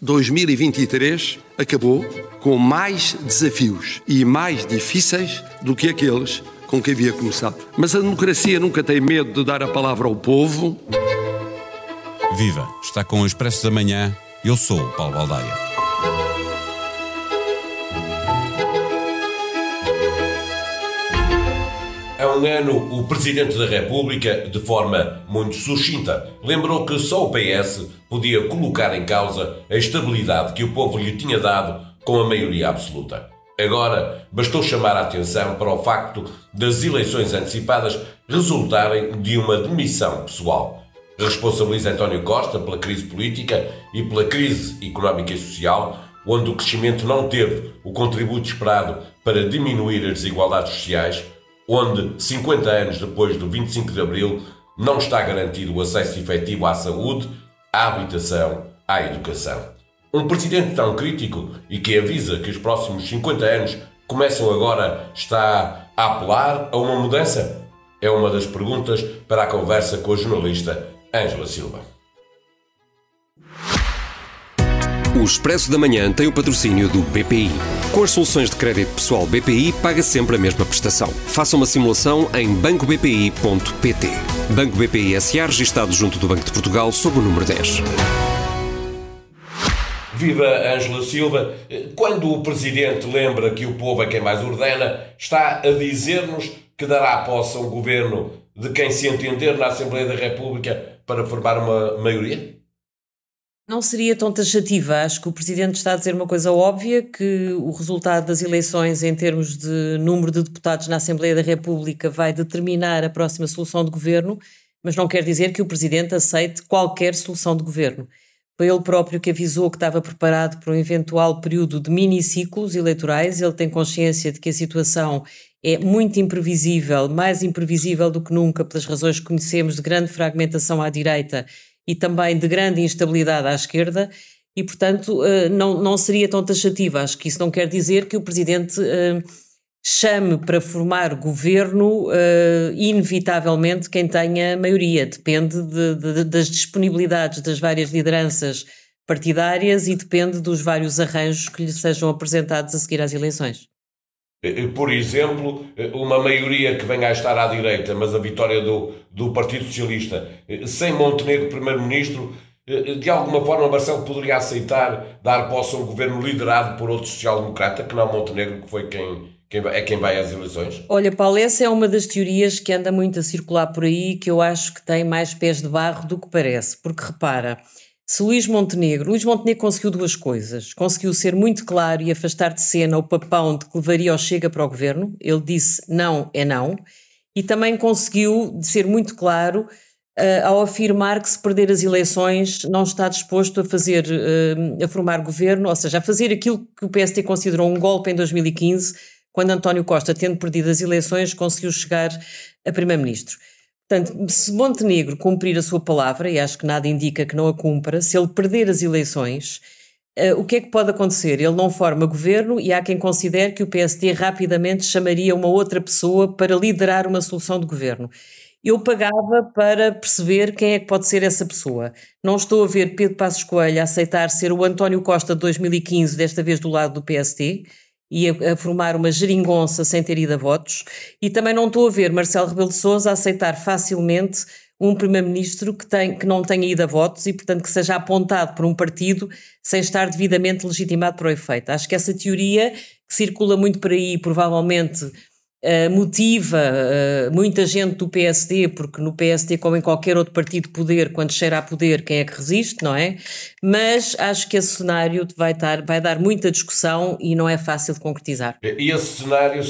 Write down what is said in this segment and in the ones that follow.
2023 acabou com mais desafios e mais difíceis do que aqueles com que havia começado. Mas a democracia nunca tem medo de dar a palavra ao povo. Viva! Está com o Expresso da Manhã. Eu sou o Paulo Baldaia. Há um ano, o Presidente da República, de forma muito sucinta, lembrou que só o PS podia colocar em causa a estabilidade que o povo lhe tinha dado com a maioria absoluta. Agora, bastou chamar a atenção para o facto das eleições antecipadas resultarem de uma demissão pessoal. Responsabiliza António Costa pela crise política e pela crise económica e social, onde o crescimento não teve o contributo esperado para diminuir as desigualdades sociais onde, 50 anos depois do 25 de Abril, não está garantido o acesso efetivo à saúde, à habitação, à educação. Um presidente tão crítico e que avisa que os próximos 50 anos começam agora está a apelar a uma mudança? É uma das perguntas para a conversa com a jornalista Ângela Silva. O Expresso da Manhã tem o patrocínio do BPI. Com as soluções de crédito pessoal BPI, paga sempre a mesma prestação. Faça uma simulação em bancobpi.pt. Banco BPI SA, registado junto do Banco de Portugal, sob o número 10. Viva Ângela Silva! Quando o Presidente lembra que o povo é quem mais ordena, está a dizer-nos que dará posse a um governo de quem se entender na Assembleia da República para formar uma maioria? Não seria tão taxativa. Acho que o Presidente está a dizer uma coisa óbvia, que o resultado das eleições em termos de número de deputados na Assembleia da República vai determinar a próxima solução de governo, mas não quer dizer que o Presidente aceite qualquer solução de governo. Foi ele próprio que avisou que estava preparado para um eventual período de miniciclos eleitorais. Ele tem consciência de que a situação é muito imprevisível, mais imprevisível do que nunca, pelas razões que conhecemos de grande fragmentação à direita e também de grande instabilidade à esquerda, e, portanto, eh, não, não seria tão taxativa. Acho que isso não quer dizer que o Presidente eh, chame para formar governo, uh, inevitavelmente, quem tenha maioria. Depende de, de, das disponibilidades das várias lideranças partidárias e depende dos vários arranjos que lhe sejam apresentados a seguir às eleições. Eh, por exemplo, eh, uma maioria que venha a estar à direita, mas a vitória do, do Partido Socialista, eh, sem Montenegro Primeiro-Ministro, de alguma forma Marcelo poderia aceitar dar posse a um governo liderado por outro social-democrata, que não Montenegro, que foi quem, quem, é quem vai às eleições? Olha, Paulo, essa é uma das teorias que anda muito a circular por aí, que eu acho que tem mais pés de barro do que parece, porque repara, se Luís Montenegro, Luís Montenegro conseguiu duas coisas. Conseguiu ser muito claro e afastar de cena o papão de que levaria o Chega para o governo. Ele disse não é não. E também conseguiu ser muito claro uh, ao afirmar que se perder as eleições não está disposto a fazer, uh, a formar governo, ou seja, a fazer aquilo que o PST considerou um golpe em 2015, quando António Costa, tendo perdido as eleições, conseguiu chegar a primeiro-ministro. Portanto, se Montenegro cumprir a sua palavra, e acho que nada indica que não a cumpra, se ele perder as eleições, uh, o que é que pode acontecer? Ele não forma governo e há quem considere que o PSD rapidamente chamaria uma outra pessoa para liderar uma solução de governo. Eu pagava para perceber quem é que pode ser essa pessoa. Não estou a ver Pedro Passos Coelho aceitar ser o António Costa de 2015, desta vez do lado do PSD, e a, a, formar uma geringonça sem ter ido a votos, e também não estou a ver Marcelo Rebelo de Sousa aceitar facilmente um primeiro-ministro que, tem, que não tenha ido a votos e, portanto, que seja apontado por um partido sem estar devidamente legitimado para o efeito. Acho que essa teoria, que circula muito por aí, provavelmente Uh, motiva uh, muita gente do PSD, porque no PSD, como em qualquer outro partido de poder, quando cheira a poder, quem é que resiste, não é? Mas acho que esse cenário vai, dar, vai dar muita discussão e não é fácil de concretizar. E esse cenário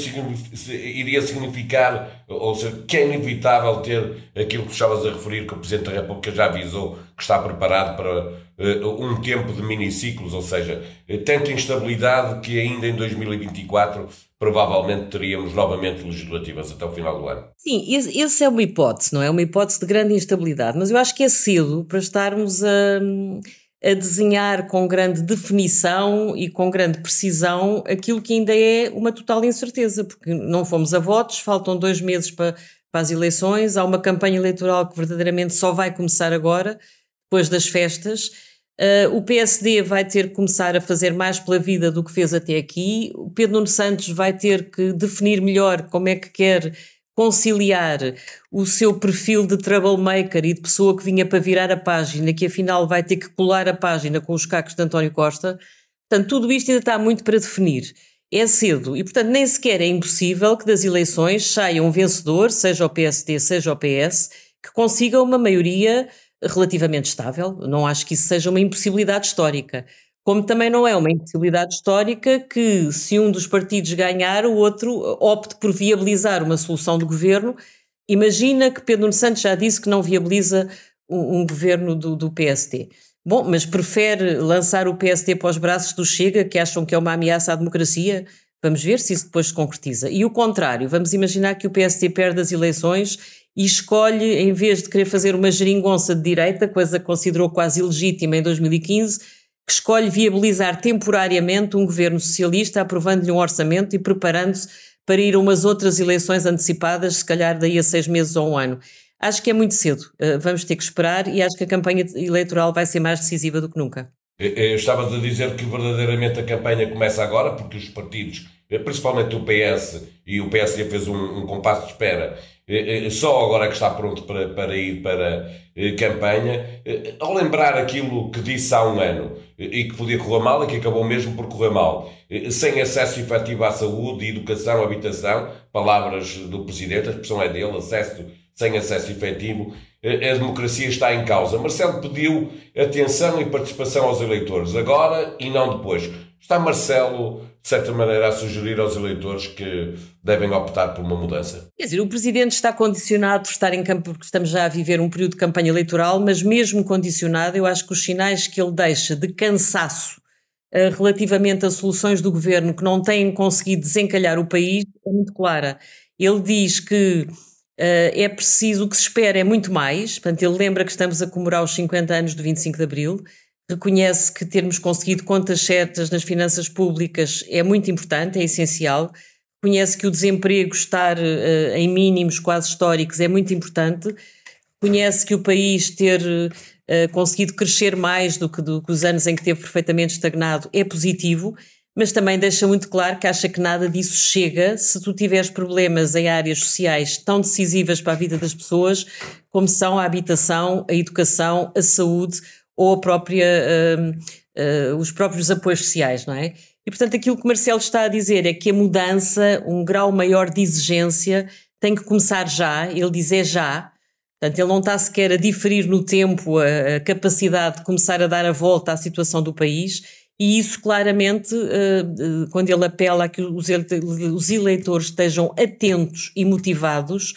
iria significar, ou seja, que é inevitável ter aquilo que estavas a referir, que o Presidente da República já avisou que está preparado para uh, um tempo de miniciclos, ou seja, tanta instabilidade que ainda em 2024 provavelmente teríamos novamente legislativas até o final do ano. Sim, essa é uma hipótese, não é? Uma hipótese de grande instabilidade, mas eu acho que é cedo para estarmos a, a desenhar com grande definição e com grande precisão aquilo que ainda é uma total incerteza, porque não fomos a votos, faltam dois meses para, para as eleições, há uma campanha eleitoral que verdadeiramente só vai começar agora, depois das festas Uh, o PSD vai ter que começar a fazer mais pela vida do que fez até aqui. O Pedro Nuno Santos vai ter que definir melhor como é que quer conciliar o seu perfil de troublemaker e de pessoa que vinha para virar a página, que afinal vai ter que colar a página com os cacos de António Costa. Portanto, tudo isto ainda está muito para definir. É cedo e, portanto, nem sequer é impossível que das eleições saia um vencedor, seja o PSD, seja o PS, que consiga uma maioria relativamente estável. Não acho que isso seja uma impossibilidade histórica. Como também não é uma impossibilidade histórica que, se um dos partidos ganhar, o outro opte por viabilizar uma solução de governo. Imagina que Pedro Nuno Santos já disse que não viabiliza um, um governo do, do PSD. Bom, mas prefere lançar o PSD para os braços do Chega, que acham que é uma ameaça à democracia? Vamos ver se isso depois se concretiza. E o contrário, vamos imaginar que o PSD perde as eleições e escolhe, em vez de querer fazer uma geringonça de direita, coisa que considerou quase ilegítima em 2015, que escolhe viabilizar temporariamente um governo socialista, aprovando-lhe um orçamento e preparando-se para ir a umas outras eleições antecipadas, se calhar daí a seis meses ou um ano. Acho que é muito cedo, uh, vamos ter que esperar e acho que a campanha eleitoral vai ser mais decisiva do que nunca. Estavas a dizer que verdadeiramente a campanha começa agora, porque os partidos, eh, principalmente o PS e o PSD fez um, um compasso de espera, eh, só agora que está pronto para, para ir para campanha, ao lembrar aquilo que disse há um ano e que podia correr mal e que acabou mesmo por correr mal, sem acesso efetivo à saúde, educação, habitação, palavras do Presidente, a expressão é dele, acesso sem acesso efetivo, a democracia está em causa. Marcelo pediu atenção e participação aos eleitores, agora e não depois. Está Marcelo, de certa maneira, a sugerir aos eleitores que devem optar por uma mudança? Quer dizer, o Presidente está condicionado por estar em campo, porque estamos já a viver um período de campanha eleitoral, mas mesmo condicionado, eu acho que os sinais que ele deixa de cansaço uh, relativamente a soluções do governo que não têm conseguido desencalhar o país é muito clara. Ele diz que é preciso, o que se espera é muito mais, portanto, ele lembra que estamos a comemorar os 50 anos do 25 de Abril, reconhece que termos conseguido contas certas nas finanças públicas é muito importante, é essencial, reconhece que o desemprego estar uh, em mínimos quase históricos é muito importante, reconhece que o país ter uh, conseguido crescer mais do que, do que os anos em que teve perfeitamente estagnado é positivo, mas também deixa muito claro que acha que nada disso chega se tu tiveres problemas em áreas sociais tão decisivas para a vida das pessoas, como são a habitação, a educação, a saúde ou a própria, uh, uh, os próprios apoios sociais, não é? E portanto aquilo que Marcelo está a dizer é que a mudança, um grau maior de exigência, tem que começar já, ele diz é já, Portanto, ele não está sequer a diferir no tempo a, a, capacidade de começar a dar a volta à situação do país, e isso claramente, eh, quando ele apela a que os eleitores estejam atentos e motivados,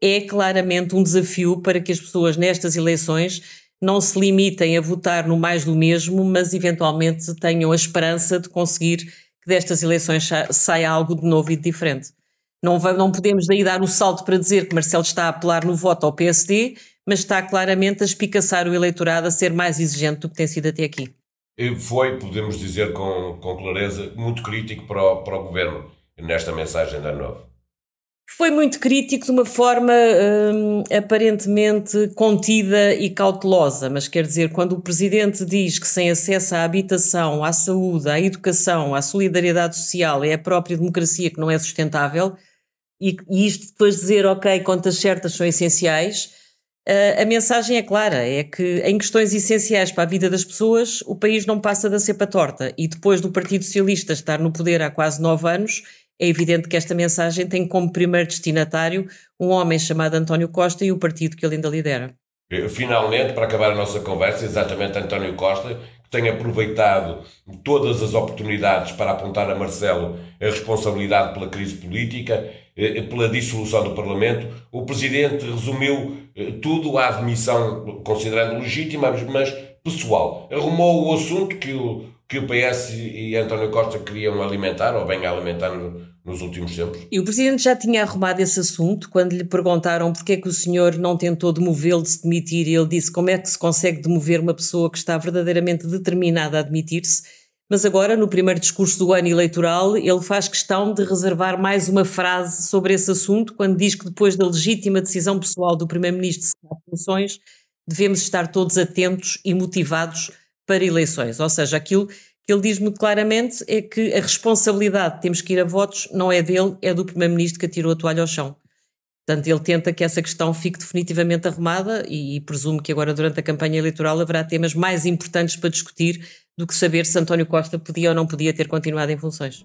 é claramente um desafio para que as pessoas nestas eleições não se limitem a votar no mais do mesmo, mas eventualmente tenham a esperança de conseguir que destas eleições saia algo de novo e de diferente. Não, não podemos daí dar o salto para dizer que Marcelo está a apelar no voto ao PSD, mas está claramente a espicaçar o eleitorado a ser mais exigente do que tem sido até aqui foi, podemos dizer com, com clareza, muito crítico para o, para o governo nesta mensagem da Novo. Foi muito crítico de uma forma hum, aparentemente contida e cautelosa, mas quer dizer, quando o Presidente diz que sem acesso à habitação, à saúde, à educação, à solidariedade social é a própria democracia que não é sustentável, e, e isto depois dizer, ok, contas certas são essenciais, a mensagem é clara, é que em questões essenciais para a vida das pessoas, o país não passa da cepa torta. E depois do Partido Socialista estar no poder há quase nove anos, é evidente que esta mensagem tem como primeiro destinatário um homem chamado António Costa e o partido que ele ainda lidera. Finalmente, para acabar a nossa conversa, exatamente António Costa, tem aproveitado todas as oportunidades para apontar a Marcelo a responsabilidade pela crise política eh, pela dissolução do Parlamento, o Presidente resumiu eh, tudo à admissão, considerando legítima, mas pessoal. Arrumou o assunto que o, que o PS e António Costa queriam alimentar, ou bem alimentar no, nos últimos tempos. E o Presidente já tinha arrumado esse assunto quando lhe perguntaram porque é que o senhor não tentou demovê-lo de se demitir e ele disse como é que se consegue demover uma pessoa que está verdadeiramente determinada a demitir-se mas agora, no primeiro discurso do ano eleitoral, ele faz questão de reservar mais uma frase sobre esse assunto, quando diz que depois da legítima decisão pessoal do Primeiro-Ministro de seguir funções, devemos estar todos atentos e motivados para eleições. Ou seja, aquilo que ele diz muito claramente é que a responsabilidade de termos que ir a votos não é dele, é do Primeiro-Ministro que atirou a toalha ao chão. Portanto, ele tenta que essa questão fique definitivamente arrumada e, e presumo que agora, durante a campanha eleitoral, haverá temas mais importantes para discutir do que saber se António Costa podia ou não podia ter continuado em funções.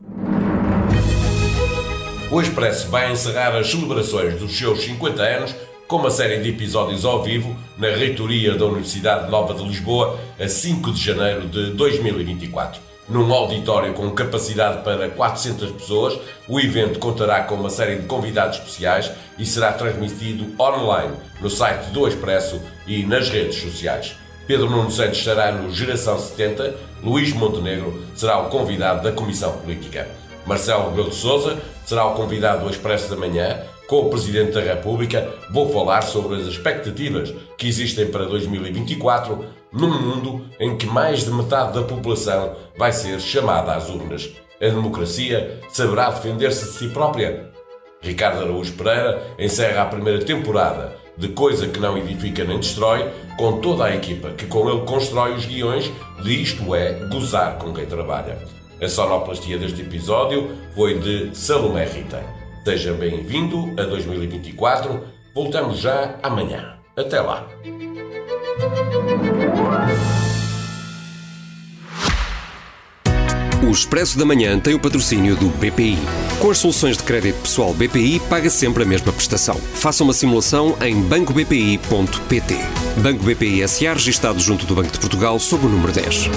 O Expresso vai encerrar as celebrações dos seus 50 anos com uma série de episódios ao vivo na reitoria da Universidade Nova de Lisboa a 5 de janeiro de 2024 num auditório com capacidade para 400 pessoas. O evento contará com uma série de convidados especiais e será transmitido online no site do Expresso e nas redes sociais. Pedro Nuno Santos estará no Geração 70, Luís Montenegro será o convidado da Comissão Política. Marcelo Rebelo de Sousa será o convidado do Expresso da Manhã. Com o Presidente da República, vou falar sobre as expectativas que existem para 2024 num mundo em que mais de metade da população vai ser chamada às urnas. A democracia saberá defender-se de si própria? Ricardo Araújo Pereira encerra a primeira temporada de Coisa que não edifica nem destrói, com toda a equipa que com ele constrói os guiões de Isto é Gozar com quem trabalha. A sonoplastia deste episódio foi de Salomé Rita. Seja bem-vindo a 2024. Voltamos já amanhã. Até lá. O Expresso da Manhã tem o patrocínio do BPI. Com as soluções de crédito pessoal BPI, paga sempre a mesma prestação. Faça uma simulação em bancobpi.pt. Banco BPI SA, registado junto do Banco de Portugal, sob o número 10.